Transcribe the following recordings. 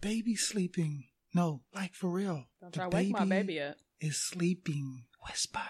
baby's sleeping. No, like for real. Don't the try wake my baby up. is sleeping. Whisper.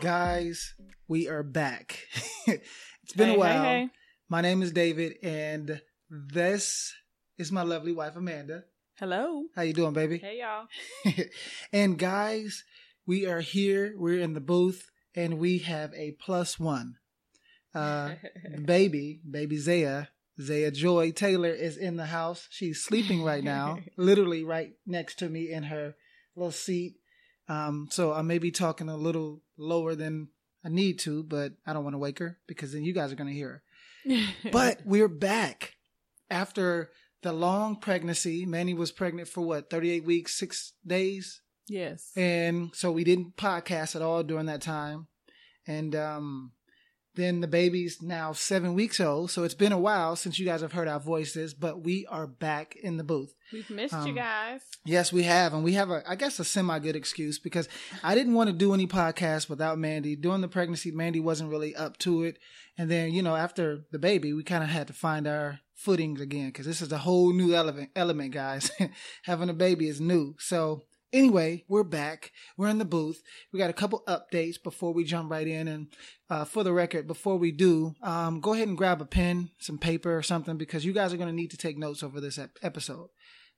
Guys, we are back. it's been Hey, a hey, while. hey. My name is David, and this is my lovely wife Amanda. Hello. How you doing, baby? Hey, y'all. and guys, we are here. We're in the booth, and we have a plus one. Uh, baby, baby Zaya, Zaya Joy Taylor is in the house. She's sleeping right now, literally right next to me in her little seat. Um, so I may be talking a little lower than I need to, but I don't want to wake her because then you guys are going to hear her. But we're back after the long pregnancy. Mandy was pregnant for what, 38 weeks, six days? yes. And so we didn't podcast at all during that time. And um, then the baby's now seven weeks old. So it's been a while since you guys have heard our voices, but we are back in the booth. We've missed you um, guys. Yes, we have. And we have a, I guess, a semi good excuse because I didn't want to do any podcasts without Mandy. During the pregnancy, Mandy wasn't really up to it. And then, you know, after the baby, we kind of had to find our footings again because this is a whole new element, element guys. Having a baby is new. So, anyway, we're back. We're in the booth. We got a couple updates before we jump right in. And uh, for the record, before we do, um, go ahead and grab a pen, some paper, or something because you guys are going to need to take notes over this ep- episode.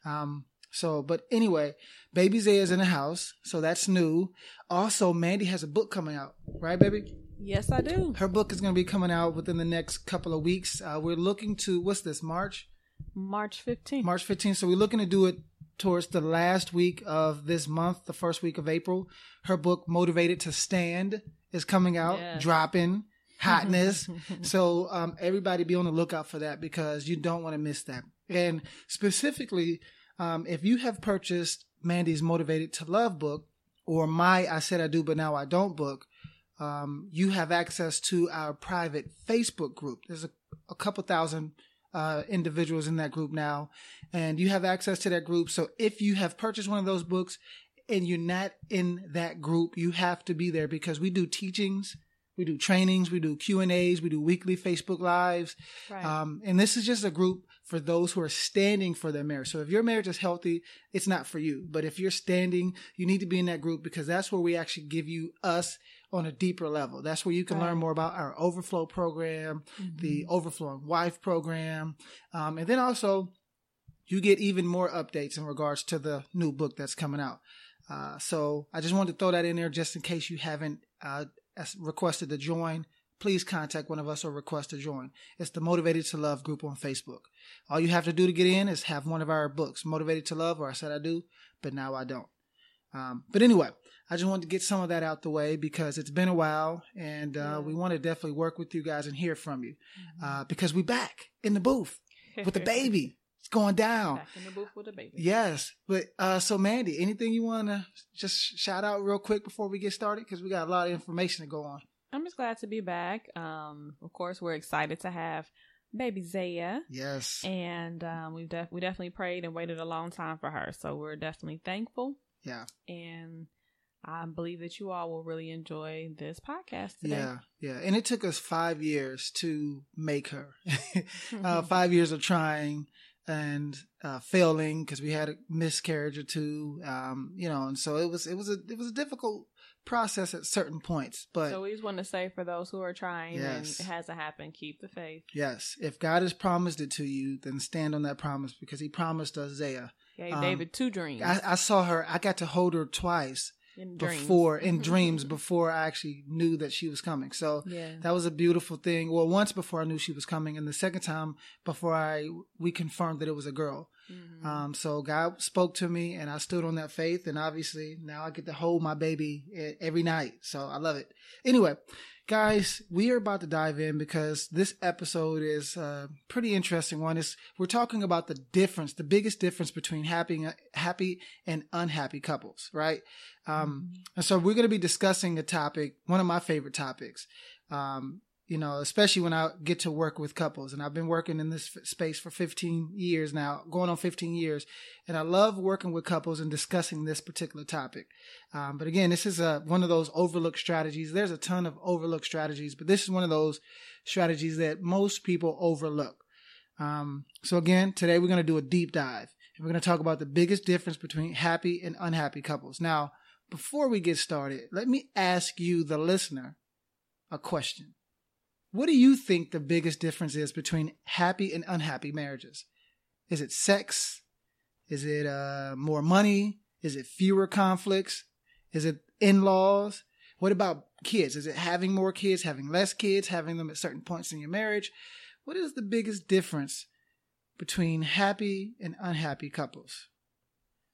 Um, so, but anyway, Baby Zay is in the house, so that's new. Also, Mandy has a book coming out, right, baby? Yes, I do. Her book is going to be coming out within the next couple of weeks. Uh, we're looking to what's this March, March 15th. March 15th. So we're looking to do it towards the last week of this month, the first week of April. Her book, Motivated to Stand, is coming out, Yes. dropping hotness. so um, everybody be on the lookout for that because you don't want to miss that. And specifically, um, if you have purchased Mandy's Motivated to Love book or my I Said I Do But Now I Don't book, um, you have access to our private Facebook group. There's a, a couple thousand uh, individuals in that group now, and you have access to that group. So if you have purchased one of those books and you're not in that group, you have to be there because we do teachings, we do trainings, we do Q and A's, we do weekly Facebook lives, Right. um, and this is just a group for those who are standing for their marriage. So if your marriage is healthy, it's not for you. But if you're standing, you need to be in that group because that's where we actually give you us on a deeper level. That's where you can learn more about our overflow program, the Mm-hmm. overflowing wife program, um, and then also you get even more updates in regards to the new book that's coming out. Uh, so I just wanted to throw that in there just in case you haven't uh, requested to join. Please contact one of us or request to join. It's the Motivated to Love group on Facebook. All you have to do to get in is have one of our books, Motivated to Love, or I said I do, but now I don't. Um, but anyway, I just wanted to get some of that out the way because it's been a while and uh, Yeah. we want to definitely work with you guys and hear from you uh, because we back in the booth with the baby. Going down. Back in the booth with the baby. Yes, but uh, so Mandy, anything you want to just shout out real quick before we get started because we got a lot of information to go on. I'm just glad to be back. Um, of course, we're excited to have baby Zaya. Yes, And um, we've def- we definitely prayed and waited a long time for her. So we're definitely thankful. yeah, And I believe that you all will really enjoy this podcast today. yeah, yeah. And it took us five years to make her. uh, five years of trying and uh, failing because we had a miscarriage or two. Um, you know, and so it was it was a it was a difficult process at certain points, but. so we just want to say for those who are trying Yes. and it hasn't happened, keep the faith. Yes, if God has promised it to you, then stand on that promise because He promised Isaiah. Gave Um, David two dreams. I, I saw her. I got to hold her twice in dreams. before in dreams before I actually knew that she was coming. So Yeah. that was a beautiful thing. Well, once before I knew she was coming, and the second time before I we confirmed that it was a girl. Mhm. Um, so God spoke to me, and I stood on that faith, and obviously now I get to hold my baby e- every night. So I love it. Anyway, guys, we are about to dive in because this episode is a pretty interesting one. Is we're talking about the difference, the biggest difference between happy, happy and unhappy couples, right? Um, and so we're going to be discussing a topic, one of my favorite topics. Um, you know, especially when I get to work with couples. And I've been working in this f- space for 15 years now, going on 15 years. And I love working with couples and discussing this particular topic. Um, but again, this is a, one of those overlooked strategies. There's a ton of overlooked strategies, but this is one of those strategies that most people overlook. Um, so again, today we're going to do a deep dive and we're going to talk about the biggest difference between happy and unhappy couples. Now, before we get started, let me ask you, the listener, a question. What do you think the biggest difference is between happy and unhappy marriages? Is it sex? Is it uh, more money? Is it fewer conflicts? Is it in laws? What about kids? Is it having more kids, having less kids, having them at certain points in your marriage? What is the biggest difference between happy and unhappy couples?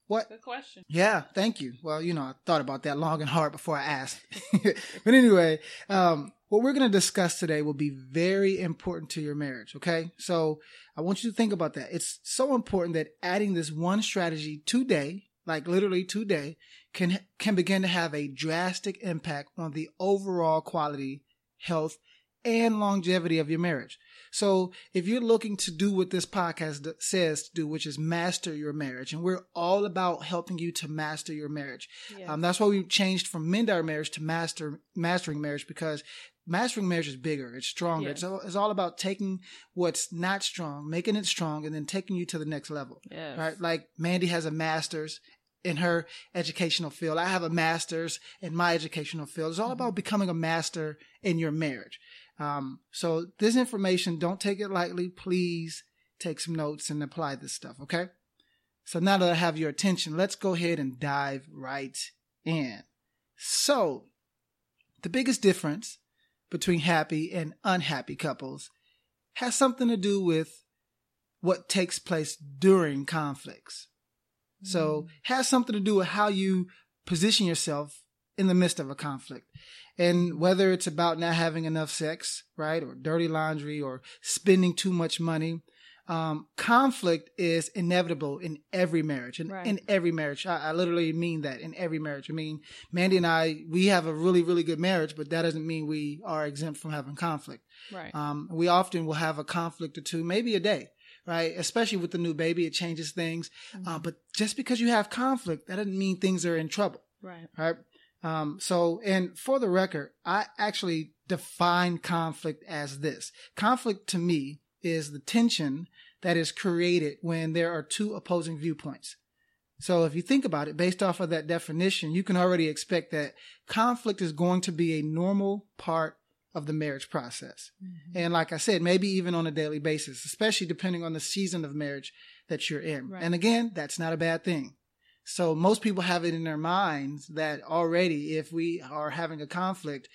What? Good question. Yeah, thank you. Well, you know, I thought about that long and hard before I asked. but anyway, um, what we're going to discuss today will be very important to your marriage. Okay. So I want you to think about that. It's so important that adding this one strategy today, like literally today, can, can begin to have a drastic impact on the overall quality, health, and longevity of your marriage. So if you're looking to do what this podcast says to do, which is master your marriage, and we're all about helping you to master your marriage. Yes. Um, that's why we changed from mend our marriage to master mastering marriage because mastering marriage is bigger, it's stronger. Yes. It's, all, it's all about taking what's not strong, making it strong, and then taking you to the next level. Yes. Right? Like Mandy has a master's in her educational field. I have a master's in my educational field. It's all about becoming a master in your marriage. Um, so this information, don't take it lightly. Please take some notes and apply this stuff. Okay. So now that I have your attention, let's go ahead and dive right in. So the biggest difference between happy and unhappy couples has something to do with what takes place during conflicts. Mm. So has something to do with how you position yourself in the midst of a conflict. And whether it's about not having enough sex, right, or dirty laundry, or spending too much money, um, conflict is inevitable in every marriage. In, right. in every marriage, I, I, literally mean that in every marriage. I mean, Mandy and I, we have a really, really good marriage, but that doesn't mean we are exempt from having conflict. Right. Um, we often will have a conflict or two, maybe a day right? Especially with the new baby, it changes things. Mm-hmm. Uh, but just because you have conflict, that doesn't mean things are in trouble. Right. Right. Um, so, and for the record, I actually define conflict as this. Conflict to me is the tension that is created when there are two opposing viewpoints. So if you think about it, based off of that definition, you can already expect that conflict is going to be a normal part of the marriage process. Mm-hmm. And like I said, maybe even on a daily basis, especially depending on the season of marriage that you're in. Right. And again, that's not a bad thing. So most people have it in their minds that already if we are having a conflict,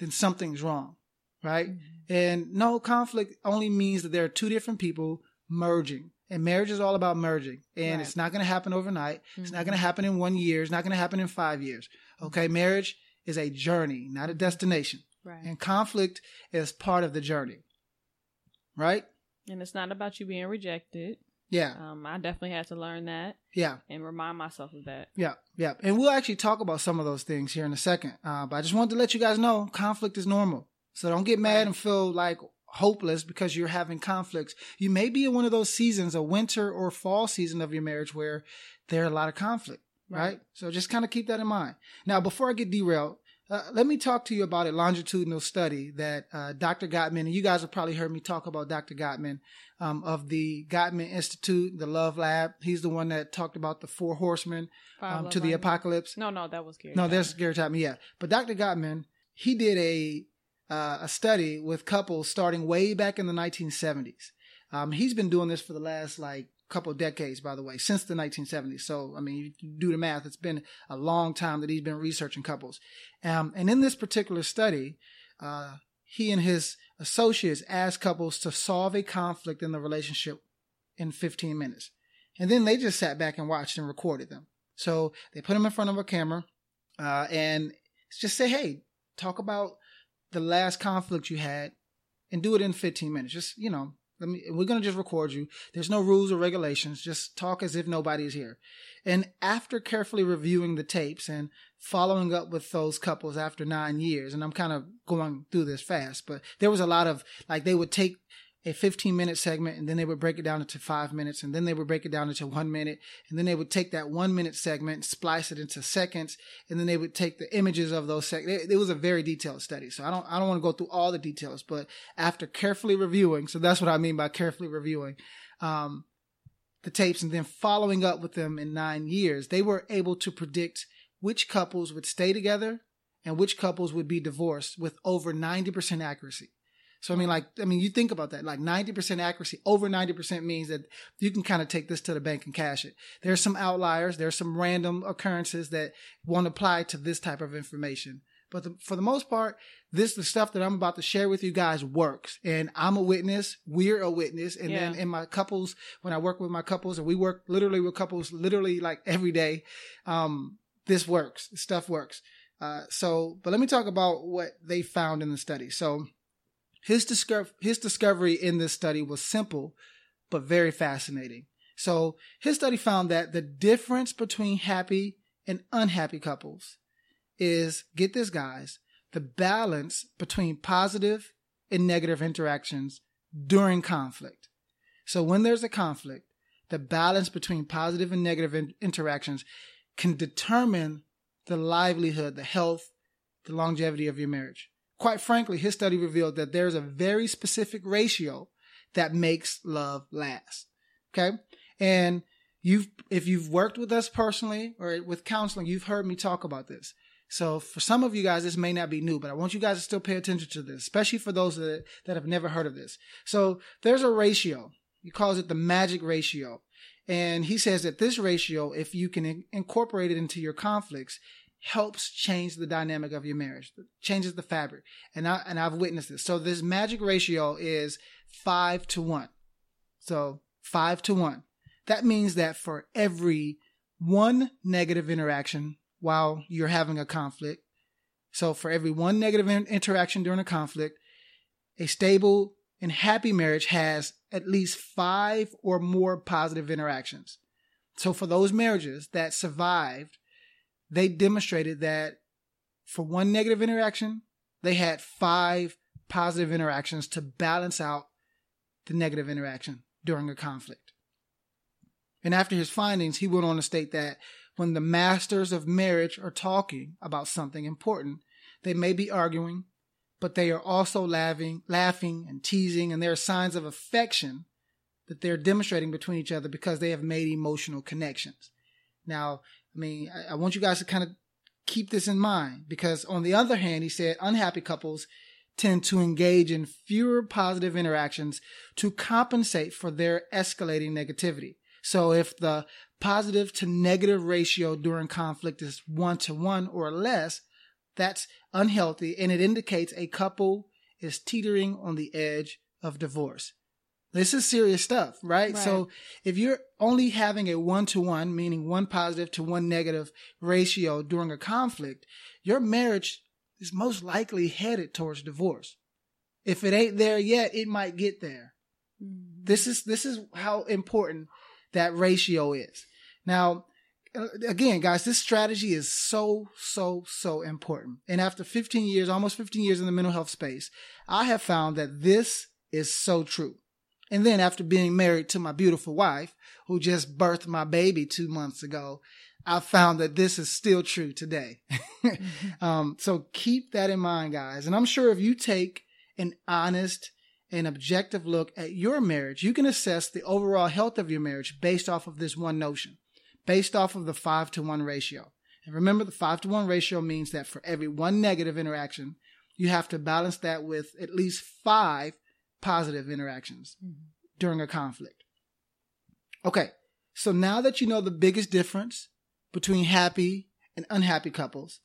then something's wrong, right? Mm-hmm. And no, conflict only means that there are two different people merging. And marriage is all about merging. And right. it's not going to happen overnight. Mm-hmm. It's not going to happen in one year. It's not going to happen in five years. Okay. Mm-hmm. Marriage is a journey, not a destination. Right. And conflict is part of the journey. Right? And it's not about you being rejected. Yeah. Um, I definitely had to learn that. Yeah. And remind myself of that. Yeah. Yeah. And we'll actually talk about some of those things here in a second. Uh, but I just wanted to let you guys know conflict is normal. So don't get mad and feel like hopeless because you're having conflicts. You may be in one of those seasons, a winter or fall season of your marriage where there are a lot of conflict. Right. right? So just kind of keep that in mind. Now, before I get derailed, uh, let me talk to you about a longitudinal study that uh, Dr. Gottman, and you guys have probably heard me talk about Dr. Gottman um, of the Gottman Institute, the Love Lab. He's the one that talked about the four horsemen um, to the apocalypse. No, no, that was Gary. No, Chapman. there's Gary Chapman. Yeah, but Dr. Gottman, he did a uh, a study with couples starting way back in the 1970s. Um, he's been doing this for the last like couple decades, by the way, since the 1970s. So, I mean, you do the math. It's been a long time that he's been researching couples. Um, and in this particular study, uh, he and his associates asked couples to solve a conflict in the relationship in 15 minutes. And then they just sat back and watched and recorded them. So they put them in front of a camera, uh, and just say, Hey, talk about the last conflict you had and do it in 15 minutes. Just, you know, Let me, we're going to just record you. There's no rules or regulations. Just talk as if nobody's here. And after carefully reviewing the tapes and following up with those couples after nine years, and I'm kind of going through this fast, but there was a lot of like they would take a 15 minute segment and then they would break it down into five minutes and then they would break it down into one minute and then they would take that one minute segment splice it into seconds and then they would take the images of those seconds. It, it was a very detailed study. So I don't, I don't want to go through all the details, but after carefully reviewing, so that's what I mean by carefully reviewing, um, the tapes and then following up with them in nine years, they were able to predict which couples would stay together and which couples would be divorced with over 90% accuracy. So I mean, like, I mean, you think about that, like 90% accuracy, over 90% means that you can kind of take this to the bank and cash it. There's some outliers. There's some random occurrences that won't apply to this type of information. But the, for the most part, this, the stuff that I'm about to share with you guys works. And I'm a witness. We're a witness. And Yeah. then in my couples, when I work with my couples and we work literally with couples literally like every day, um, this works. Stuff works. Uh, so, but let me talk about what they found in the study. So, his discover his discovery in this study was simple but very fascinating. So his study found that the difference between happy and unhappy couples is get this guys, the balance between positive and negative interactions during conflict. So when there's a conflict, the balance between positive and negative in- interactions can determine the livelihood, the health, the longevity of your marriage. Quite frankly, his study revealed that there's a very specific ratio that makes love last. Okay. And you've, if you've worked with us personally or with counseling, you've heard me talk about this. So for some of you guys, this may not be new, but I want you guys to still pay attention to this, especially for those that, that have never heard of this. So there's a ratio. He calls it the magic ratio. And he says that this ratio, if you can in- incorporate it into your conflicts, helps change the dynamic of your marriage, changes the fabric. And I and I've witnessed this. So this magic ratio is five to one. So five to one. That means that for every one negative interaction while you're having a conflict, so for every one negative in- interaction during a conflict, a stable and happy marriage has at least five or more positive interactions. So for those marriages that survived, they demonstrated that for one negative interaction, they had five positive interactions to balance out the negative interaction during a conflict. And after his findings, he went on to state that when the masters of marriage are talking about something important, they may be arguing, but they are also laughing, laughing and teasing, and there are signs of affection that they're demonstrating between each other because they have made emotional connections. Now, I mean, I, I want you guys to kind of keep this in mind because on the other hand, he said unhappy couples tend to engage in fewer positive interactions to compensate for their escalating negativity. So if the positive to negative ratio during conflict is one to one or less, that's unhealthy and it indicates a couple is teetering on the edge of divorce. This is serious stuff, right? Right. So if you're only having a one to one, meaning one positive to one negative ratio during a conflict, your marriage is most likely headed towards divorce. If it ain't there yet, it might get there. Mm-hmm. This is this is how important that ratio is. Now, again, guys, this strategy is so so so important. And after 15 years, almost 15 years in the mental health space, I have found that this is so true. And then after being married to my beautiful wife, who just birthed my baby two months ago, I found that this is still true today. um, so keep that in mind, guys. And I'm sure if you take an honest and objective look at your marriage, you can assess the overall health of your marriage based off of this one notion, based off of the five to one ratio. And remember, the five to one ratio means that for every one negative interaction, you have to balance that with at least five positive interactions mm-hmm. during a conflict. Okay, so now that you know the biggest difference between happy and unhappy couples,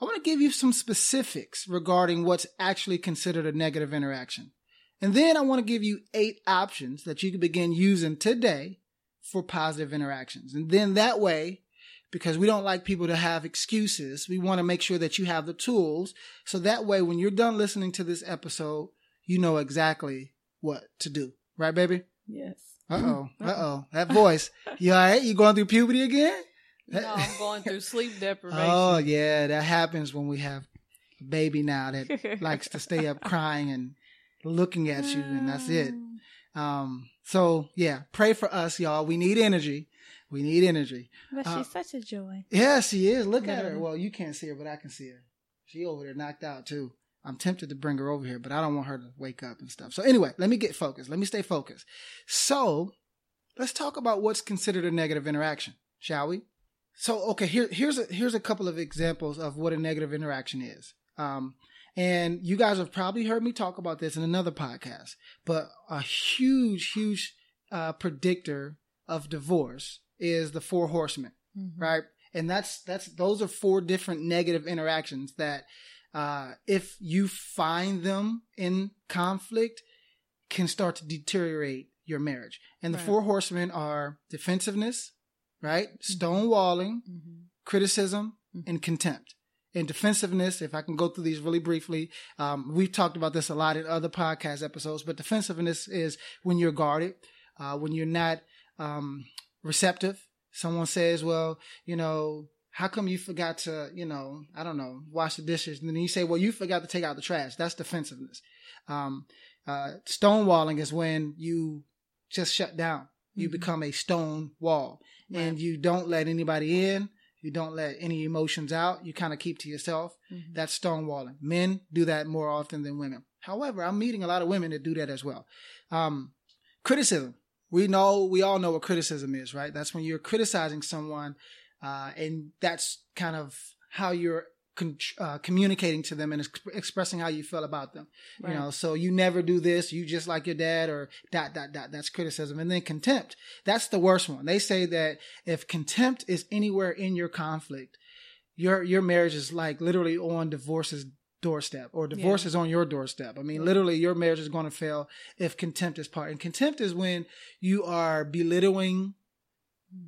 I want to give you some specifics regarding what's actually considered a negative interaction. And then I want to give you eight options that you can begin using today for positive interactions. And then that way, because we don't like people to have excuses, we want to make sure that you have the tools. So that way, when you're done listening to this episode, you know exactly what to do, Right, baby? Yes. Uh oh. Uh oh. That voice. You all right? You going through puberty again? No, I'm going through sleep deprivation. Oh yeah, that happens when we have a baby now that likes to stay up crying and looking at you, and that's it. Um. So yeah, pray for us, y'all. We need energy. We need energy. But Uh, she's such a joy. Yeah, she is. Look at her. Well, you can't see her, but I can see her. She over there knocked out too. I'm tempted to bring her over here, but I don't want her to wake up and stuff. So anyway, let me get focused. Let me stay focused. So let's talk about what's considered a negative interaction, shall we? So okay, here here's a here's a couple of examples of what a negative interaction is. Um, and you guys have probably heard me talk about this in another podcast, but a huge, huge uh, predictor of divorce is the four horsemen Mhm. right? And that's that's those are four different negative interactions that uh, if you find them in conflict can start to deteriorate your marriage. And the Right. four horsemen are defensiveness, right? Stonewalling, Mhm. criticism, Mhm. and contempt. And defensiveness, if I can go through these really briefly, um, we've talked about this a lot in other podcast episodes, but defensiveness is when you're guarded, uh, when you're not um, receptive. Someone says, well, you know, how come you forgot to, you know, I don't know, wash the dishes? And then you say, well, you forgot to take out the trash. That's defensiveness. Um, uh, stonewalling is when you just shut down. You Mhm. become a stone wall and you don't let anybody in. You don't let any emotions out. You kind of keep to yourself. Mhm. That's stonewalling. Men do that more often than women. However, I'm meeting a lot of women that do that as well. Um, criticism. We know, we all know what criticism is, right? That's when you're criticizing someone, uh, and that's kind of how you're con- uh, communicating to them and ex- expressing how you feel about them. Right. You know, so you never do this, you just like your dad, or dot, dot, dot. That's criticism. And then contempt. That's the worst one. They say that if contempt is anywhere in your conflict, your your marriage is like literally on divorce's doorstep or divorce Yeah. is on your doorstep. I mean, Yeah. literally your marriage is going to fail if contempt is part. And contempt is when you are belittling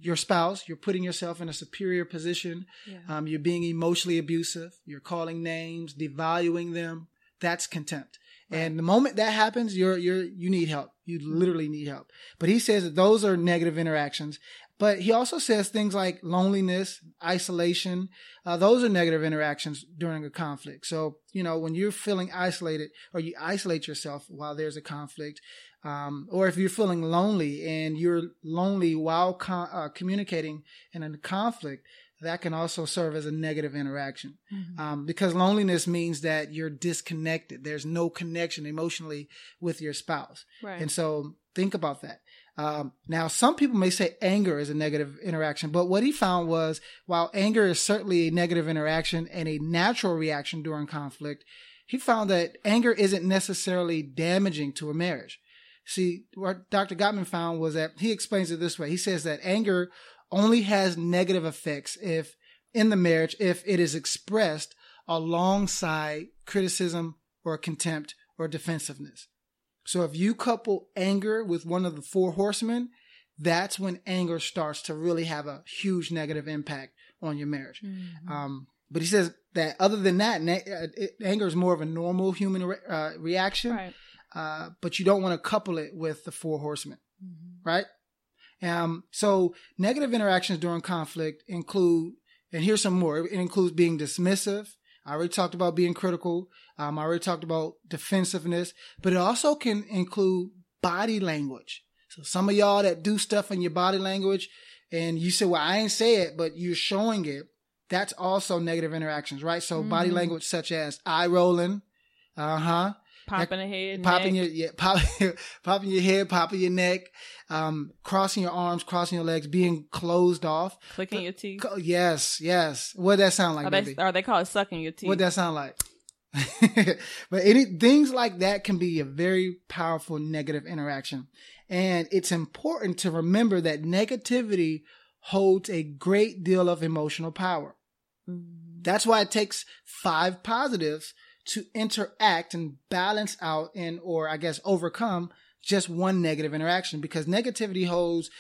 your spouse, you're putting yourself in a superior position, Yeah. um, you're being emotionally abusive, you're calling names, devaluing them. That's contempt. And the moment that happens, you're you're you need help. You literally need help. But he says that those are negative interactions. But he also says things like loneliness, isolation. Uh, those are negative interactions during a conflict. So you know when you're feeling isolated or you isolate yourself while there's a conflict, um, or if you're feeling lonely and you're lonely while con- uh, communicating in a conflict, that can also serve as a negative interaction Mhm. um, because loneliness means that you're disconnected. There's no connection emotionally with your spouse. Right. And so think about that. Um, now, some people may say anger is a negative interaction, but what he found was while anger is certainly a negative interaction and a natural reaction during conflict, he found that anger isn't necessarily damaging to a marriage. See, what Dr. Gottman found was that he explains it this way. He says that anger only has negative effects if in the marriage if it is expressed alongside criticism or contempt or defensiveness. So if you couple anger with one of the four horsemen, that's when anger starts to really have a huge negative impact on your marriage. Mhm. Um, but he says that other than that, uh, anger is more of a normal human re- uh, reaction, right. Uh, but you don't want to couple it with the four horsemen Mhm. right? Um, so negative interactions during conflict include, and here's some more. It includes being dismissive. I already talked about being critical. Um, I already talked about defensiveness, but it also can include body language. So some of y'all that do stuff in your body language and you say, well, I ain't say it, but you're showing it. That's also negative interactions, right? So body Mhm. language such as eye rolling, uh huh, Popping the head. popping neck. your yeah, pop, popping your head, popping your neck, um, crossing your arms, crossing your legs, being closed off. clicking your teeth. Co- Yes, yes. What that sound like, Or they, baby? or they call it sucking your teeth. What that sound like? but any things like that can be a very powerful negative interaction, and it's important to remember that negativity holds a great deal of emotional power. Mhm. That's why it takes five positives to interact and balance out and, or I guess overcome just one negative interaction because negativity holds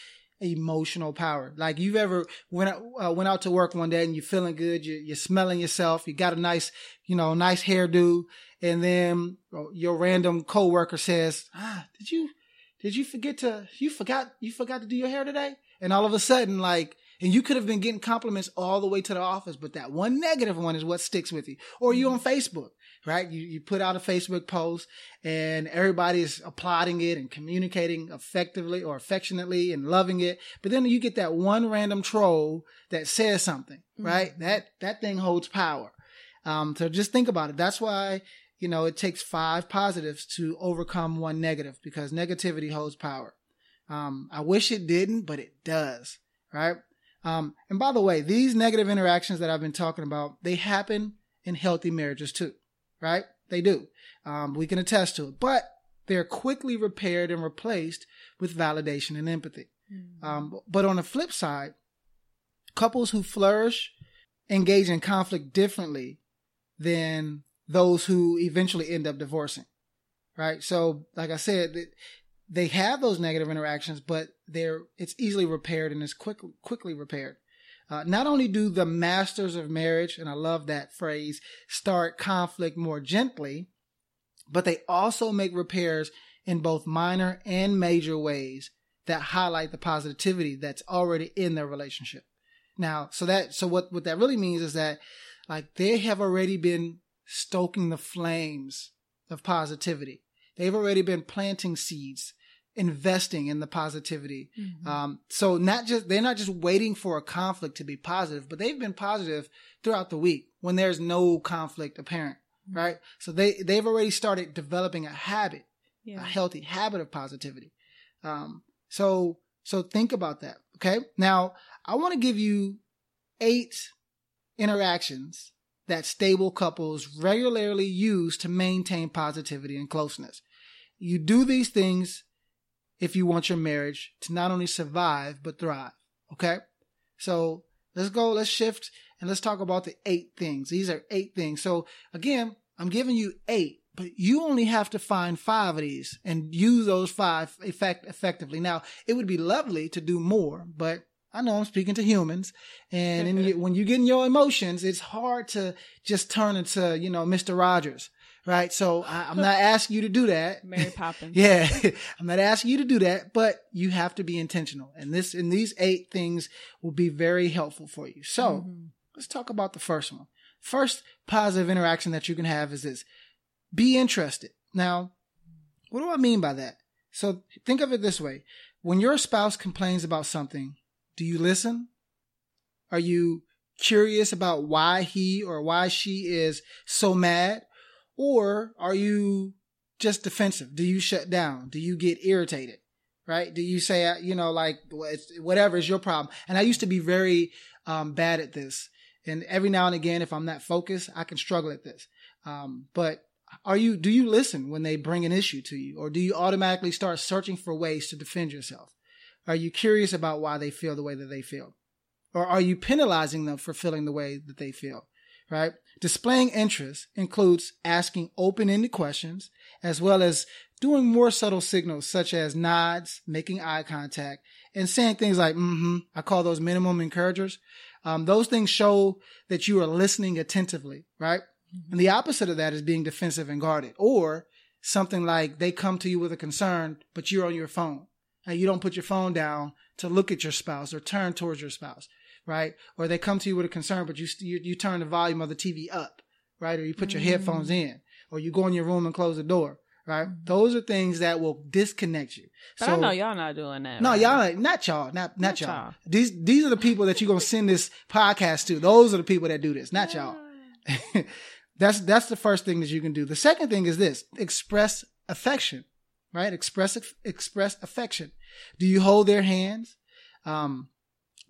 emotional power. Like you've ever went out, uh, went out to work one day and you're feeling good, you, you're smelling yourself, you got a nice, you know, nice hairdo, and then uh, your random coworker says, "Ah, did you did you forget to you forgot you forgot to do your hair today? And all of a sudden, like, and you could have been getting compliments all the way to the office, but that one negative one is what sticks with you. Or you on Facebook, right? You you put out a Facebook post and everybody is applauding it and communicating effectively or affectionately and loving it. But then you get that one random troll that says something, right? Mm-hmm. That that thing holds power. Um, so just think about it. That's why you know, it takes five positives to overcome one negative because negativity holds power. Um, I wish it didn't, but it does, right? Um, and by the way, these negative interactions that I've been talking about, they happen in healthy marriages too, right? They do. Um, we can attest to it, but they're quickly repaired and replaced with validation and empathy. Mm-hmm. Um, but on the flip side, couples who flourish engage in conflict differently than those who eventually end up divorcing. Right. So, like I said, they have those negative interactions, but they're, it's easily repaired and it's quick, quickly repaired. Uh, not only do the masters of marriage, and I love that phrase, start conflict more gently, but they also make repairs in both minor and major ways that highlight the positivity that's already in their relationship. Now, so that, so what, what that really means is that like they have already been stoking the flames of positivity. They've already been planting seeds, investing in the positivity. Mm-hmm. Um, so not just, they're not just waiting for a conflict to be positive, but they've been positive throughout the week when there's no conflict apparent, mm-hmm. right? So they, they've already started developing a habit, yeah. a healthy habit of positivity. Um, so, so think about that. Okay. Now I want to give you eight interactions that stable couples regularly use to maintain positivity and closeness. You do these things if you want your marriage to not only survive, but thrive. Okay? So let's go, let's shift and let's talk about the eight things. These are eight things. So again, I'm giving you eight, but you only have to find five of these and use those five effect effectively. Now, it would be lovely to do more, but I know I'm speaking to humans, and in, when you get in your emotions, it's hard to just turn into you know Mister Rogers, right? So I, am not asking you to do that, Mary Poppins. yeah, I'm not asking you to do that, but you have to be intentional, and this and these eight things will be very helpful for you. So mm-hmm. let's talk about the first one. First positive interaction that you can have is this: be interested. Now, what do I mean by that? So think of it this way: when your spouse complains about something do you listen? Are you curious about why he or why she is so mad? Or are you just defensive? Do you shut down? Do you get irritated? Right? Do you say, uh, you know, like, whatever is your problem? And I used to be very um, bad at this. And every now and again, if I'm not focused, I can struggle at this. Um, but are you, do you listen when they bring an issue to you? Or do you automatically start searching for ways to defend yourself? Are you curious about why they feel the way that they feel? Or are you penalizing them for feeling the way that they feel? Right? Displaying interest includes asking open-ended questions as well as doing more subtle signals such as nods, making eye contact, and saying things like, mm-hmm. I call those minimum encouragers. Um, those things show that you are listening attentively, right? Mm-hmm. And the opposite of that is being defensive and guarded or something like they come to you with a concern, but you're on your phone and you don't put your phone down to look at your spouse or turn towards your spouse, right? Or they come to you with a concern, but you you, you turn the volume of the TV up, right? Or you put your mm. headphones in, or you go in your room and close the door, right? Mm. Those are things that will disconnect you. But so, I know y'all not doing that. No, right? y'all not y'all, not not, not y'all. y'all. These these are the people that you're gonna send this podcast to. Those are the people that do this, not y'all. that's that's the first thing that you can do. The second thing is this: express affection right? Express express affection. Do you hold their hands? Um,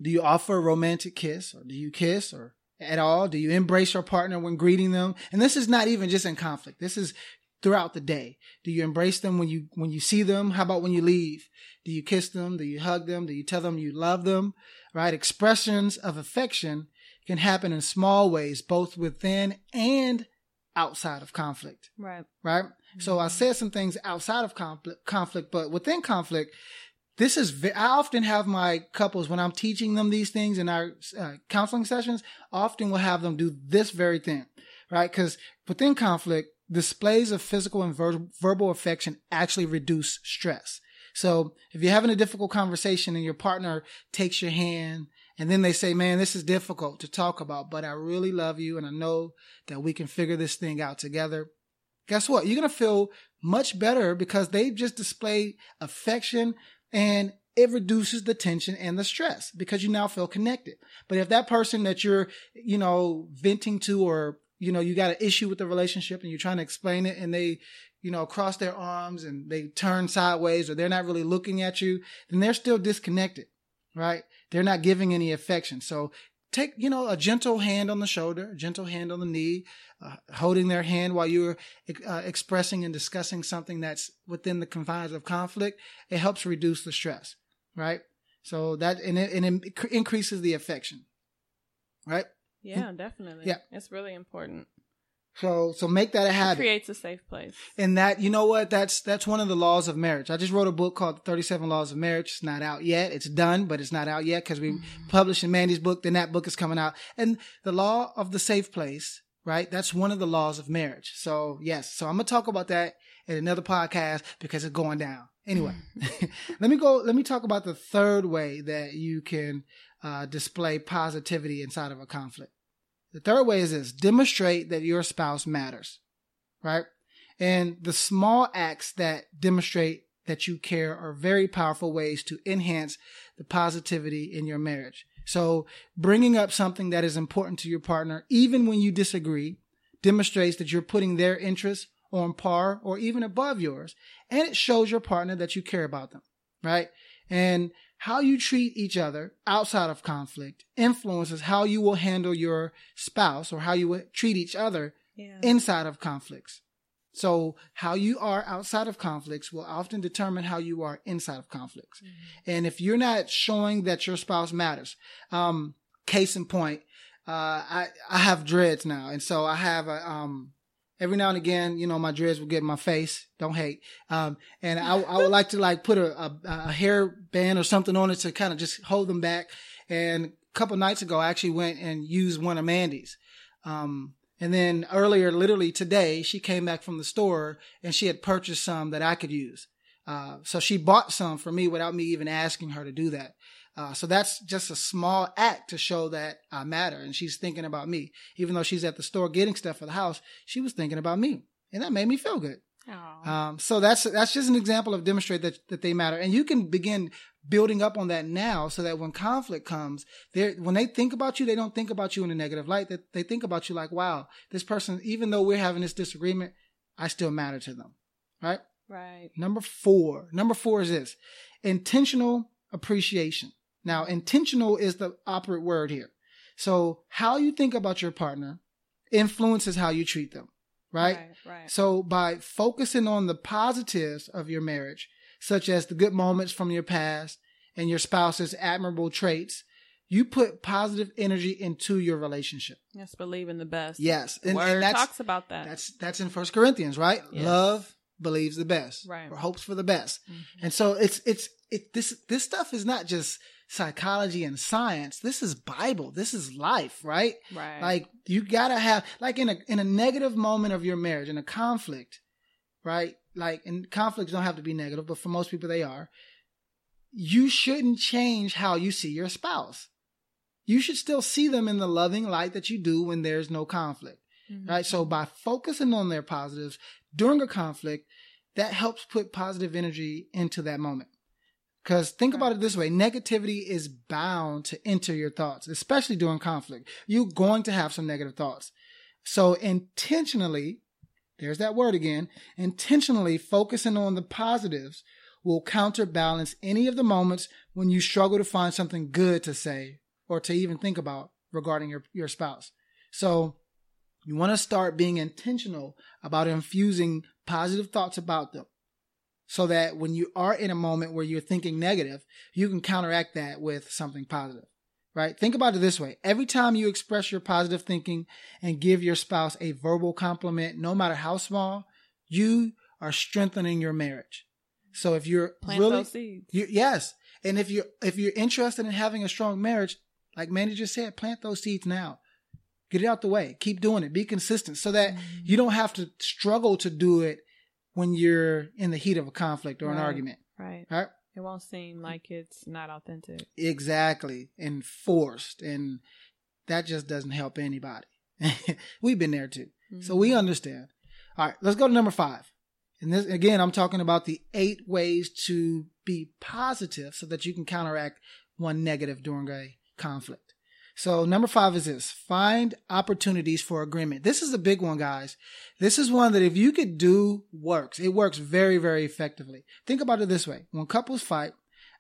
do you offer a romantic kiss, or do you kiss, or at all? Do you embrace your partner when greeting them? And this is not even just in conflict. This is throughout the day. Do you embrace them when you when you see them? How about when you leave? Do you kiss them? Do you hug them? Do you tell them you love them? Right? Expressions of affection can happen in small ways, both within and outside of conflict. Right. Right. Mm-hmm. So I said some things outside of conflict, conflict, but within conflict, this is, I often have my couples when I'm teaching them these things in our uh, counseling sessions, often will have them do this very thing, right? Cause within conflict, displays of physical and ver- verbal affection actually reduce stress. So if you're having a difficult conversation and your partner takes your hand and then they say, man, this is difficult to talk about, but I really love you and I know that we can figure this thing out together. Guess what? You're going to feel much better because they've just displayed affection and it reduces the tension and the stress because you now feel connected. But if that person that you're, you know, venting to or, you know, you got an issue with the relationship and you're trying to explain it and they, you know, cross their arms and they turn sideways or they're not really looking at you, then they're still disconnected, right? They're not giving any affection. So take, you know, a gentle hand on the shoulder, a gentle hand on the knee, uh, holding their hand while you're uh, expressing and discussing something that's within the confines of conflict. It helps reduce the stress, right? So that, and it, and it increases the affection, right? Yeah, definitely. Yeah. It's really important. So so make that a habit. It creates a safe place. And that you know what that's that's one of the laws of marriage. I just wrote a book called 37 Laws of Marriage. It's not out yet. It's done, but it's not out yet because we mm-hmm. published in Mandy's book. Then that book is coming out. And the law of the safe place, right? That's one of the laws of marriage. So yes, so I'm gonna talk about that in another podcast because it's going down. Anyway, mm-hmm. let me go. Let me talk about the third way that you can uh, display positivity inside of a conflict. The third way is this demonstrate that your spouse matters, right? And the small acts that demonstrate that you care are very powerful ways to enhance the positivity in your marriage. So bringing up something that is important to your partner, even when you disagree, demonstrates that you're putting their interests on par or even above yours. And it shows your partner that you care about them, right? And how you treat each other outside of conflict influences how you will handle your spouse or how you will treat each other yeah. inside of conflicts. So how you are outside of conflicts will often determine how you are inside of conflicts. Mm-hmm. And if you're not showing that your spouse matters, um, case in point, uh, I, I have dreads now. And so I have a, um, every now and again, you know, my dreads will get in my face. Don't hate. Um, and I, I would like to like put a, a, a hair band or something on it to kind of just hold them back. And a couple nights ago, I actually went and used one of Mandy's. Um, and then earlier, literally today, she came back from the store and she had purchased some that I could use. Uh, so she bought some for me without me even asking her to do that. Uh, so that's just a small act to show that I matter. And she's thinking about me. Even though she's at the store getting stuff for the house, she was thinking about me. And that made me feel good. Um, so that's that's just an example of demonstrate that, that they matter. And you can begin building up on that now so that when conflict comes, they when they think about you, they don't think about you in a negative light. That they think about you like, wow, this person, even though we're having this disagreement, I still matter to them. Right? Right. Number four. Number four is this intentional appreciation. Now, intentional is the operative word here. So how you think about your partner influences how you treat them, right? Right, right. So by focusing on the positives of your marriage, such as the good moments from your past and your spouse's admirable traits, you put positive energy into your relationship. Yes, believe in the best. Yes, and, Word and talks about that. That's that's in First Corinthians, right? Yes. Love believes the best, right? Or hopes for the best, mm-hmm. and so it's it's it this this stuff is not just psychology and science. This is Bible. This is life, right? Right. Like you gotta have, like in a, in a negative moment of your marriage, in a conflict, right? Like, and conflicts don't have to be negative, but for most people they are. You shouldn't change how you see your spouse. You should still see them in the loving light that you do when there's no conflict, mm-hmm. right? So by focusing on their positives during a conflict, that helps put positive energy into that moment. Because think about it this way negativity is bound to enter your thoughts, especially during conflict. You're going to have some negative thoughts. So, intentionally, there's that word again, intentionally focusing on the positives will counterbalance any of the moments when you struggle to find something good to say or to even think about regarding your, your spouse. So, you want to start being intentional about infusing positive thoughts about them so that when you are in a moment where you're thinking negative, you can counteract that with something positive, right? Think about it this way. Every time you express your positive thinking and give your spouse a verbal compliment, no matter how small, you are strengthening your marriage. So if you're Plant really, those seeds. You, yes. And if you're, if you're interested in having a strong marriage, like Mandy just said, plant those seeds now. Get it out the way. Keep doing it. Be consistent so that mm-hmm. you don't have to struggle to do it when you're in the heat of a conflict or an argument. Right. Right? It won't seem like it's not authentic. Exactly. And forced. And that just doesn't help anybody. We've been there too. So we mm-hmm. understand. All right, let's go to number five. And this again, I'm talking about the eight ways to be positive so that you can counteract one negative during a conflict. So number five is this find opportunities for agreement. This is a big one, guys. This is one that if you could do works, it works very, very effectively. Think about it this way. When couples fight,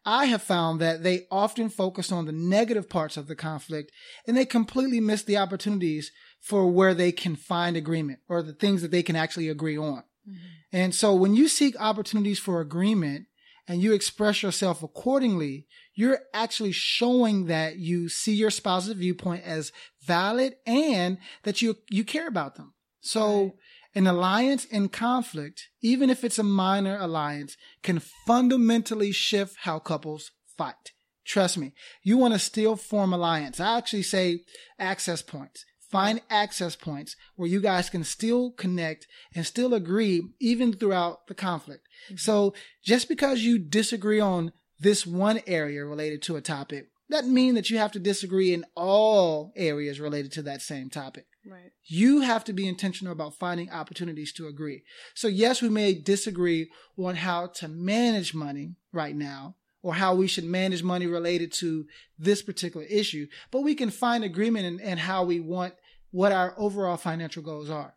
I have found that they often focus on the negative parts of the conflict and they completely miss the opportunities for where they can find agreement or the things that they can actually agree on. Mm-hmm. And so when you seek opportunities for agreement and you express yourself accordingly, you're actually showing that you see your spouse's viewpoint as valid and that you, you care about them. So Right. an alliance in conflict, even if it's a minor alliance, can fundamentally shift how couples fight. Trust me, you want to still form alliance. I actually say access points. Find access points where you guys can still connect and still agree even throughout the conflict. Mm-hmm. So just because you disagree on this one area related to a topic, doesn't mean that you have to disagree in all areas related to that same topic. Right. You have to be intentional about finding opportunities to agree. So yes, we may disagree on how to manage money right now or how we should manage money related to this particular issue, but we can find agreement in, in how we want what our overall financial goals are.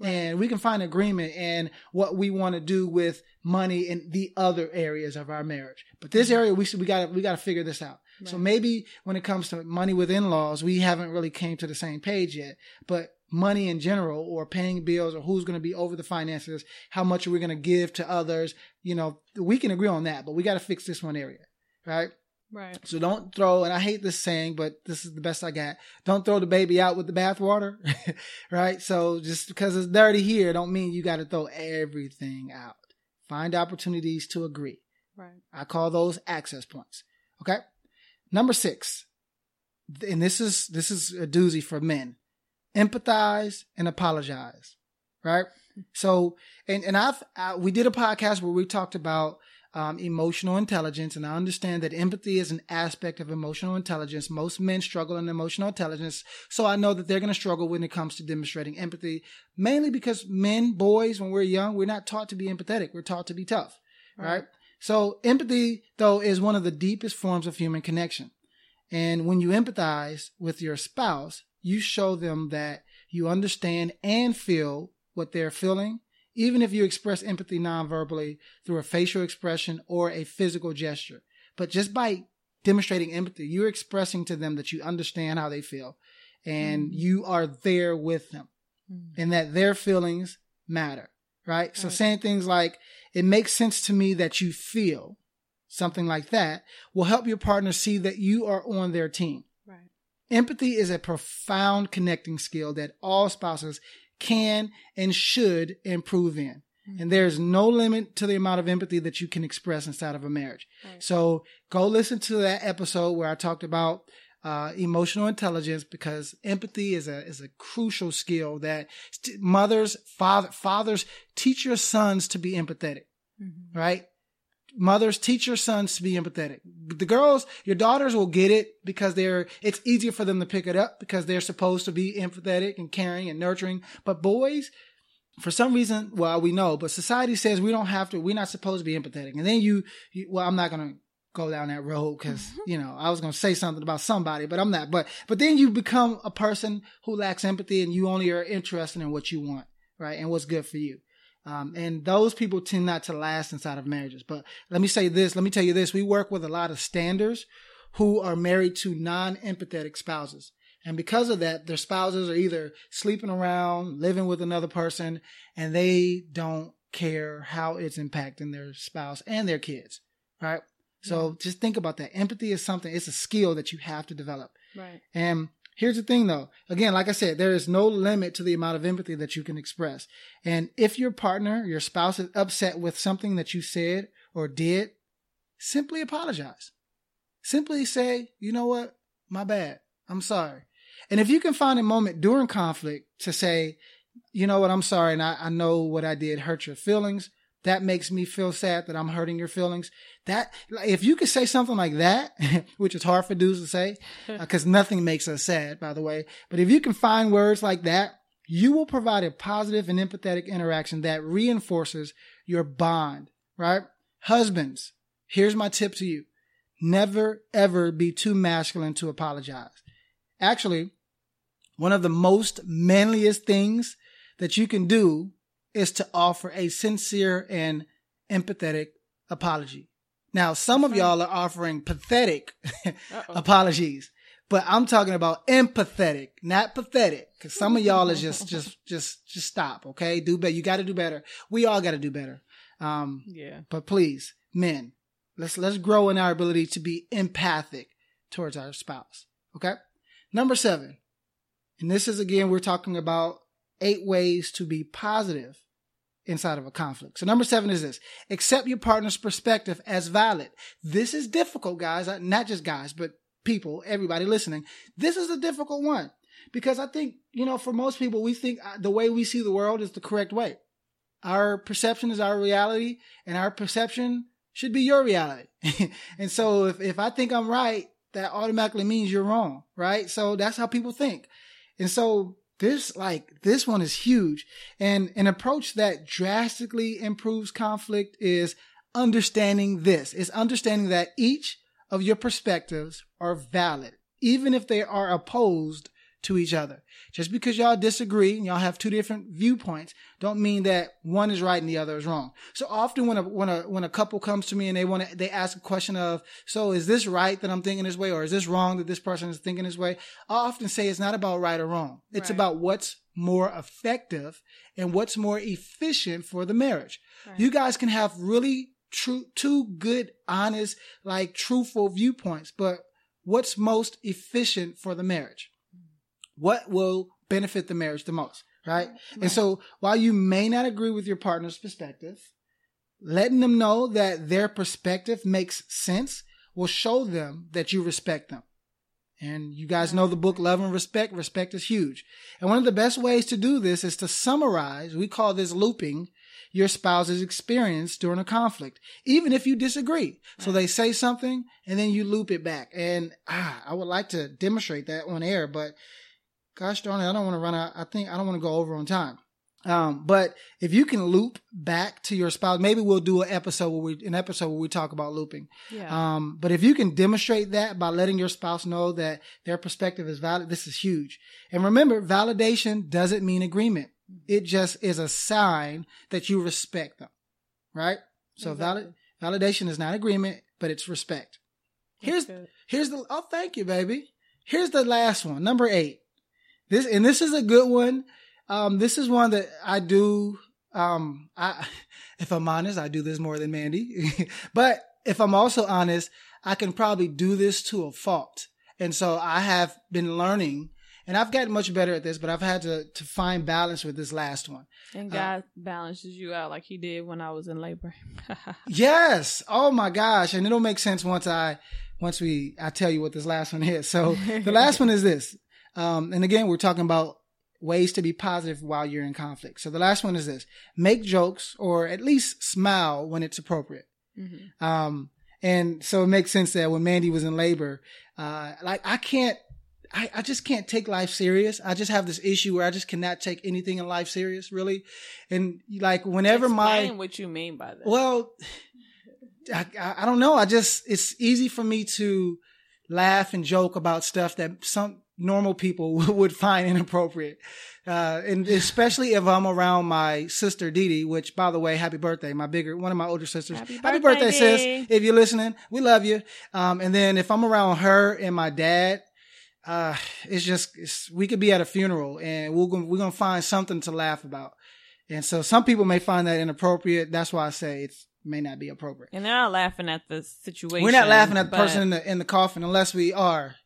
And we can find agreement in what we want to do with money in the other areas of our marriage. But this mm-hmm. area, we should, we got to, we got to figure this out. So maybe when it comes to money with in-laws, we haven't really came to the same page yet, but money in general or paying bills or who's going to be over the finances, how much are we going to give to others? You know, we can agree on that, but we got to fix this one area, right? Right. So don't throw, and I hate this saying, but this is the best I got. Don't throw the baby out with the bathwater, right? So just because it's dirty here, don't mean you got to throw everything out. Find opportunities to agree. Right. I call those access points. Okay. Number six, and this is this is a doozy for men. Empathize and apologize. Right. So, and and I've I, we did a podcast where we talked about um, emotional intelligence, and I understand that empathy is an aspect of emotional intelligence. Most men struggle in emotional intelligence, so I know that they're going to struggle when it comes to demonstrating empathy, mainly because men, boys, when we're young, we're not taught to be empathetic. We're taught to be tough, right? So empathy, though, is one of the deepest forms of human connection. And when you empathize with your spouse, you show them that you understand and feel what they're feeling, even if you express empathy non-verbally through a facial expression or a physical gesture. But just by demonstrating empathy, you're expressing to them that you understand how they feel and Mhm. you are there with them Mm. and that their feelings matter, right? So Right. saying things like, it makes sense to me that you feel something like that will help your partner see that you are on their team. Right. Empathy is a profound connecting skill that all spouses can and should improve in. And there's no limit to the amount of empathy that you can express inside of a marriage. Right. So go listen to that episode where I talked about uh, emotional intelligence because empathy is a is a crucial skill that st- mothers, father, fathers teach your sons to be empathetic, Mhm. right? Mothers teach your sons to be empathetic. The girls, your daughters will get it because they're it's easier for them to pick it up because they're supposed to be empathetic and caring and nurturing. But boys, for some reason, well, we know, but society says we don't have to, we're not supposed to be empathetic. And then you, you well, I'm not going to go down that road because, mm-hmm. you know, I was going to say something about somebody, but I'm not. But, but then you become a person who lacks empathy and you only are interested in what you want, right? And what's good for you. Um, and those people tend not to last inside of marriages. But let me say this, let me tell you this. We work with a lot of standers who are married to non-empathetic spouses. And because of that, their spouses are either sleeping around, living with another person, and they don't care how it's impacting their spouse and their kids. Right. So just think about that. Empathy is something, it's a skill that you have to develop. Right. And here's the thing though. Again, like I said, there is no limit to the amount of empathy that you can express. And if your partner, your spouse is upset with something that you said or did, simply apologize. Simply say, you know what? My bad. I'm sorry. And if you can find a moment during conflict to say, you know what? I'm sorry. And I, I know what I did hurt your feelings. That makes me feel sad that I'm hurting your feelings. That, if you could say something like that, which is hard for dudes to say, because uh, nothing makes us sad, by the way. But if you can find words like that, you will provide a positive and empathetic interaction that reinforces your bond, right? Husbands, here's my tip to you. Never ever be too masculine to apologize. Actually, one of the most manliest things that you can do is to offer a sincere and empathetic apology. Now, some of y'all are offering pathetic apologies, but I'm talking about empathetic, not pathetic. Cause some of y'all is just, just, just, just stop. Okay. Do better. You got to do better. We all got to do better. Um, yeah. But please, men, let's, let's grow in our ability to be empathic towards our spouse. Okay. Number seven. And this is again, we're talking about eight ways to be positive inside of a conflict. So number seven is this. Accept your partner's perspective as valid. This is difficult, guys. Not just guys, but people, everybody listening. This is a difficult one because I think, you know, for most people, we think uh, the way we see the world is the correct way. Our perception is our reality and our perception should be your reality. and so if, if I think I'm right, that automatically means you're wrong, right? So that's how people think. And so this, like, this one is huge. And an approach that drastically improves conflict is understanding this. Is understanding that each of your perspectives are valid, even if they are opposed to each other. Just because y'all disagree and y'all have two different viewpoints don't mean that one is right and the other is wrong. So often when a when a when a couple comes to me and they want to they ask a question of, so is this right that I'm thinking this way or is this wrong that this person is thinking this way? I often say it's not about right or wrong. It's right. about what's more effective and what's more efficient for the marriage. Right. You guys can have really true two good, honest, like truthful viewpoints, but what's most efficient for the marriage? What will benefit the marriage the most, right? right? And so while you may not agree with your partner's perspective, letting them know that their perspective makes sense will show them that you respect them. And you guys know the book Love and Respect. Respect is huge. And one of the best ways to do this is to summarize, we call this looping, your spouse's experience during a conflict, even if you disagree. So they say something and then you loop it back. And ah, I would like to demonstrate that on air, but gosh darn it, I don't want to run out. I think I don't want to go over on time. Um, but if you can loop back to your spouse, maybe we'll do an episode where we, an episode where we talk about looping. Yeah. Um, but if you can demonstrate that by letting your spouse know that their perspective is valid, this is huge. And remember, validation doesn't mean agreement. It just is a sign that you respect them. Right? So exactly. valid, validation is not agreement, but it's respect. Here's, here's the, oh, thank you, baby. Here's the last one, number eight. This and this is a good one. Um, this is one that I do. Um, I, if I'm honest, I do this more than Mandy. but if I'm also honest, I can probably do this to a fault. And so I have been learning and I've gotten much better at this, but I've had to, to find balance with this last one. And uh, God uh, balances you out like he did when I was in labor. yes. Oh my gosh. And it'll make sense once I, once we, I tell you what this last one is. So the last one is this. Um, and again, we're talking about ways to be positive while you're in conflict. So the last one is this: make jokes or at least smile when it's appropriate. Mm-hmm. Um, and so it makes sense that when Mandy was in labor, uh, like I can't, I, I just can't take life serious. I just have this issue where I just cannot take anything in life serious, really. And like whenever Explain my, what you mean by that? Well, I, I, I don't know. I just, it's easy for me to laugh and joke about stuff that some normal people would find inappropriate. Uh, and especially if I'm around my sister Dee which by the way, happy birthday, my bigger, one of my older sisters. Happy birthday, happy birthday sis. If you're listening, we love you. Um, and then if I'm around her and my dad, uh, it's just, it's, we could be at a funeral and we're going, we're going to find something to laugh about. And so some people may find that inappropriate. That's why I say it's, may not be appropriate. And they're not laughing at the situation. We're not laughing at the person in the in the coffin unless we are.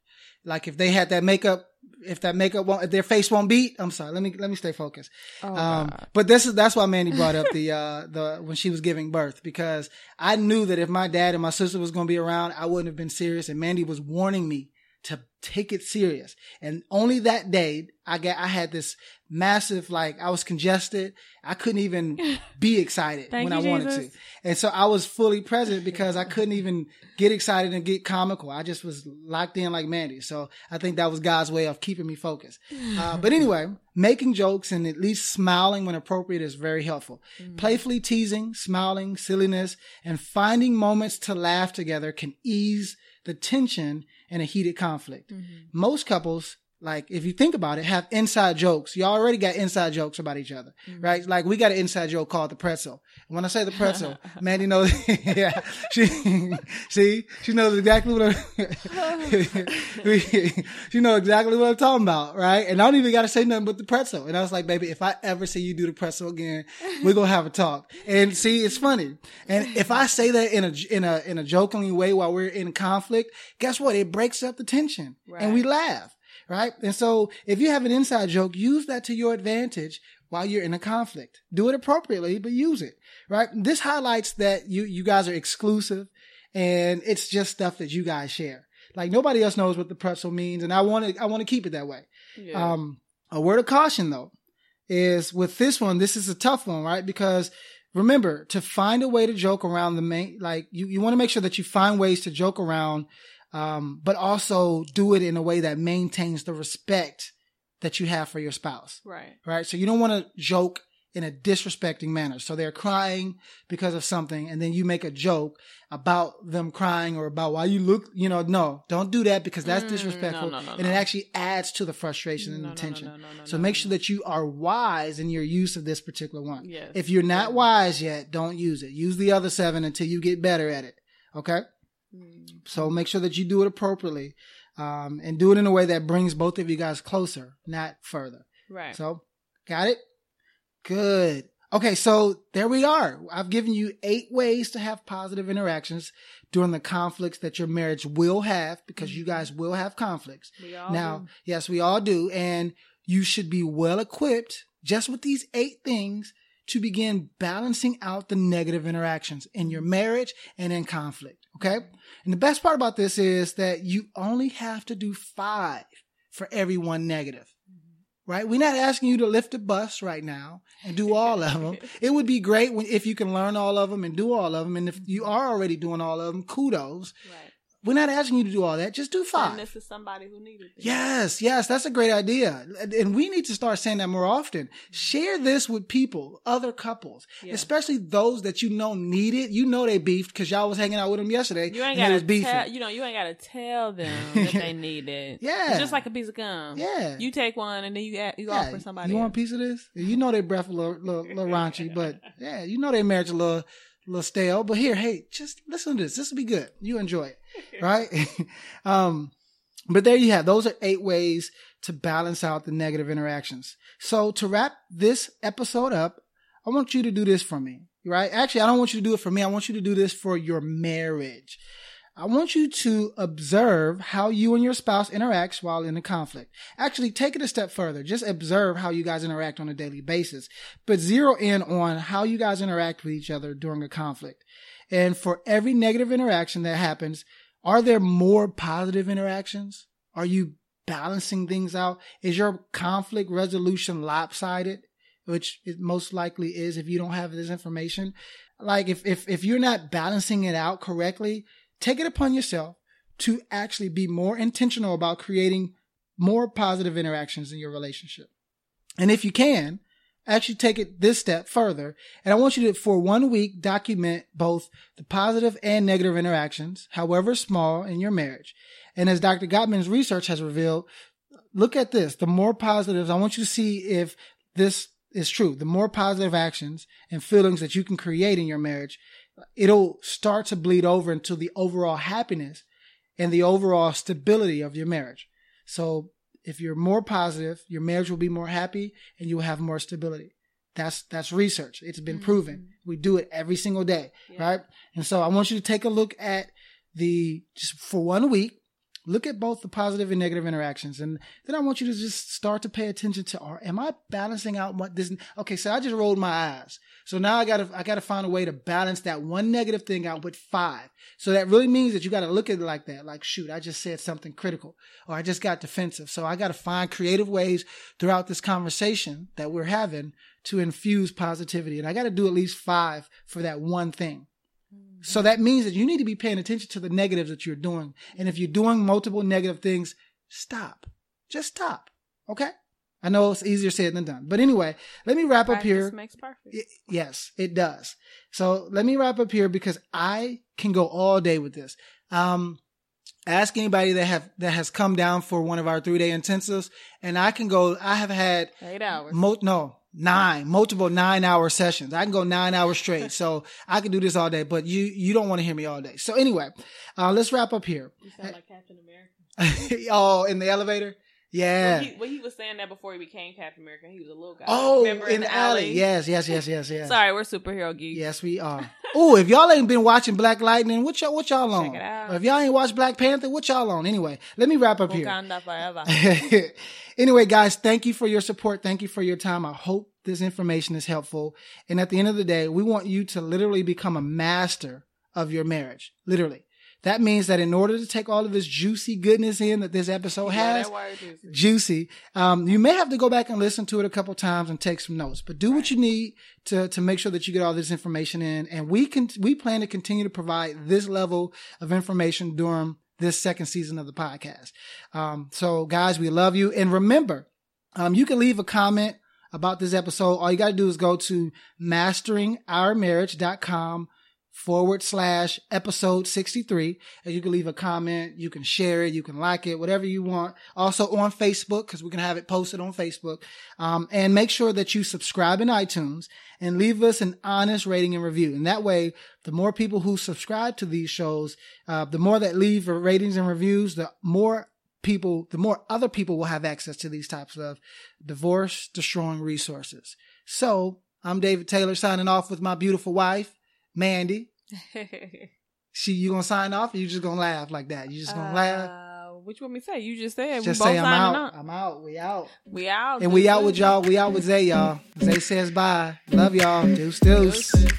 Like if they had that makeup, if that makeup won't, if their face won't beat, I'm sorry. Let me let me stay focused. Oh, um, but this is that's why Mandy brought up the uh the when she was giving birth because I knew that if my dad and my sister was going to be around, I wouldn't have been serious. And Mandy was warning me to take it serious. And only that day I got, I had this massive, like I was congested. I couldn't even be excited when I wanted Jesus. to. And so I was fully present because I couldn't even get excited and get comical. I just was locked in like Mandy. So I think that was God's way of keeping me focused. Uh, but anyway, making jokes and at least smiling when appropriate is very helpful. Playfully teasing, smiling, silliness, and finding moments to laugh together can ease the tension in a heated conflict. Mm-hmm. Most couples, like if you think about it, have inside jokes. You already got inside jokes about each other, mm-hmm. right? Like we got an inside joke called the pretzel. And when I say the pretzel, Mandy knows. yeah, she see she knows exactly what I'm, she knows exactly what I'm talking about, right? And I don't even got to say nothing but the pretzel. And I was like, baby, if I ever see you do the pretzel again, we're gonna have a talk. And see, it's funny. And if I say that in a in a in a jokingly way while we're in conflict, guess what? It breaks up the tension, and we laugh right? And so if you have an inside joke, use that to your advantage while you're in a conflict. Do it appropriately, but use it, right? This highlights that you, you guys are exclusive and it's just stuff that you guys share. Like nobody else knows what the pretzel means. And I want to, I want to keep it that way. Yeah. Um, a word of caution though is with this one, this is a tough one, right? Because remember to find a way to joke around the main, like you, you want to make sure that you find ways to joke around um, but also do it in a way that maintains the respect that you have for your spouse, right. right? So you don't want to joke in a disrespecting manner. So they're crying because of something, and then you make a joke about them crying or about why you look, you know, no, don't do that because that's Mm, disrespectful, no, no, no, and it actually adds to the frustration and the tension. no, no, no, so make sure that you are wise in your use of this particular one. Yes. If you're not wise yet, don't use it. Use the other seven until you get better at it. Okay. So make sure that you do it appropriately, um, and do it in a way that brings both of you guys closer, not further. Right. So, got it? Good. Okay, so there we are. I've given you eight ways to have positive interactions during the conflicts that your marriage will have because you guys will have conflicts. we all Now, do. yes, we all do. And you should be well equipped just with these eight things to begin balancing out the negative interactions in your marriage and in conflict. Okay. And the best part about this is that you only have to do five for every one negative. Mm-hmm. Right? We're not asking you to lift a bus right now and do all of them. It would be great when, if you can learn all of them and do all of them. And if you are already doing all of them, kudos. Right. We're not asking you to do all that. Just do five. And this is somebody who needed it. Yes, yes, that's a great idea. And we need to start saying that more often. Mm-hmm. Share this with people, other couples, Yeah. especially those that you know need it. You know they beefed because y'all was hanging out with them yesterday. You ain't and they was gotta beefing. tell you know you ain't gotta tell them that they need it. Yeah. It's just like a piece of gum. Yeah. You take one and then you add, you Yeah, offer somebody. You want a piece of this? You know they breath a little, little, little raunchy, but yeah, you know their marriage a little, little stale. But here, hey, just listen to this. This will be good. You enjoy it, right? um, but there you have. Those are eight ways to balance out the negative interactions. So to wrap this episode up, I want you to do this for me, right? Actually, I don't want you to do it for me. I want you to do this for your marriage. I want you to observe how you and your spouse interacts while in a conflict. Actually, take it a step further. Just observe how you guys interact on a daily basis, but zero in on how you guys interact with each other during a conflict. And for every negative interaction that happens, are there more positive interactions? Are you balancing things out? Is your conflict resolution lopsided? Which it most likely is if you don't have this information. Like if, if, if you're not balancing it out correctly, take it upon yourself to actually be more intentional about creating more positive interactions in your relationship. And if you can, actually take it this step further. And I want you to, for one week, document both the positive and negative interactions, however small, in your marriage. And as Dr. Gottman's research has revealed, look at this. The more positives, I want you to see if this is true. The more positive actions and feelings that you can create in your marriage, it'll start to bleed over into the overall happiness and the overall stability of your marriage. So if you're more positive, your marriage will be more happy and you'll have more stability. That's that's research. It's been proven. Mm-hmm. We do it every single day, Yeah. right? And so I want you to take a look at the just for one week, look at both the positive and negative interactions. And then i want you to just start to pay attention to are am i balancing out what this okay so i just rolled my eyes. So now i gotta i gotta find a way to balance that one negative thing out with five. So that really means that you gotta look at it like that like shoot i just said something critical or i just got defensive. So i gotta find creative ways throughout this conversation that we're having to infuse positivity. And i gotta do at least five for that one thing so that means that you need to be paying attention to the negatives that you're doing. And if you're doing multiple negative things, stop. Just stop. Okay? I know it's easier said than done. But anyway, let me wrap Practice up here. makes perfect. Yes, it does. So let me wrap up here because I can go all day with this. Um, ask anybody that have that has come down for one of our three day intensives, and I can go. I have had Eight hours. Mo- no, nine, multiple nine hour sessions. I can go nine hours straight. So I can do this all day, but you, you don't want to hear me all day. So anyway, uh, let's wrap up here. you sound like Captain America. oh, in the elevator? Yeah. When he, when he was saying that before he became Captain America, he was a little guy. oh, Remember in the alley. Yes, yes, yes, yes, yes. Sorry, we're superhero geeks. Yes, we are. Oh, if y'all ain't been watching Black Lightning, what y'all, what y'all on? it out. If y'all ain't watched Black Panther, what y'all on? Anyway, let me wrap up here. Wakanda forever. anyway, guys, thank you for your support. Thank you for your time. I hope this information is helpful. And at the end of the day, we want you to literally become a master of your marriage. Literally. That means that in order to take all of this juicy goodness in that this episode has, juicy. Um, you may have to go back and listen to it a couple times and take some notes, but do what you need to to make sure that you get all this information in. And we can we plan to continue to provide this level of information during this second season of the podcast. Um, so guys, we love you, and remember, um, you can leave a comment about this episode. All you got to do is go to masteringourmarriage.com forward slash episode 63 and you can leave a comment you can share it you can like it whatever you want. Also on facebook because we can have it posted on facebook. Um, and make sure that you subscribe in itunes and leave us an honest rating and review. And that way the more people who subscribe to these shows uh, the more that leave ratings and reviews the more people the more other people will have access to these types of divorce destroying resources. So i'm david taylor signing off with my beautiful wife Mandy, she you gonna sign off or you just gonna laugh like that? You just gonna laugh? Uh, what you want me to say? You just said Just we both say I'm signing out. up. I'm out. We out. We out. And we out with y'all. We out with Zay, y'all. Zay says bye. Love y'all. Deuce deuce. Deuce.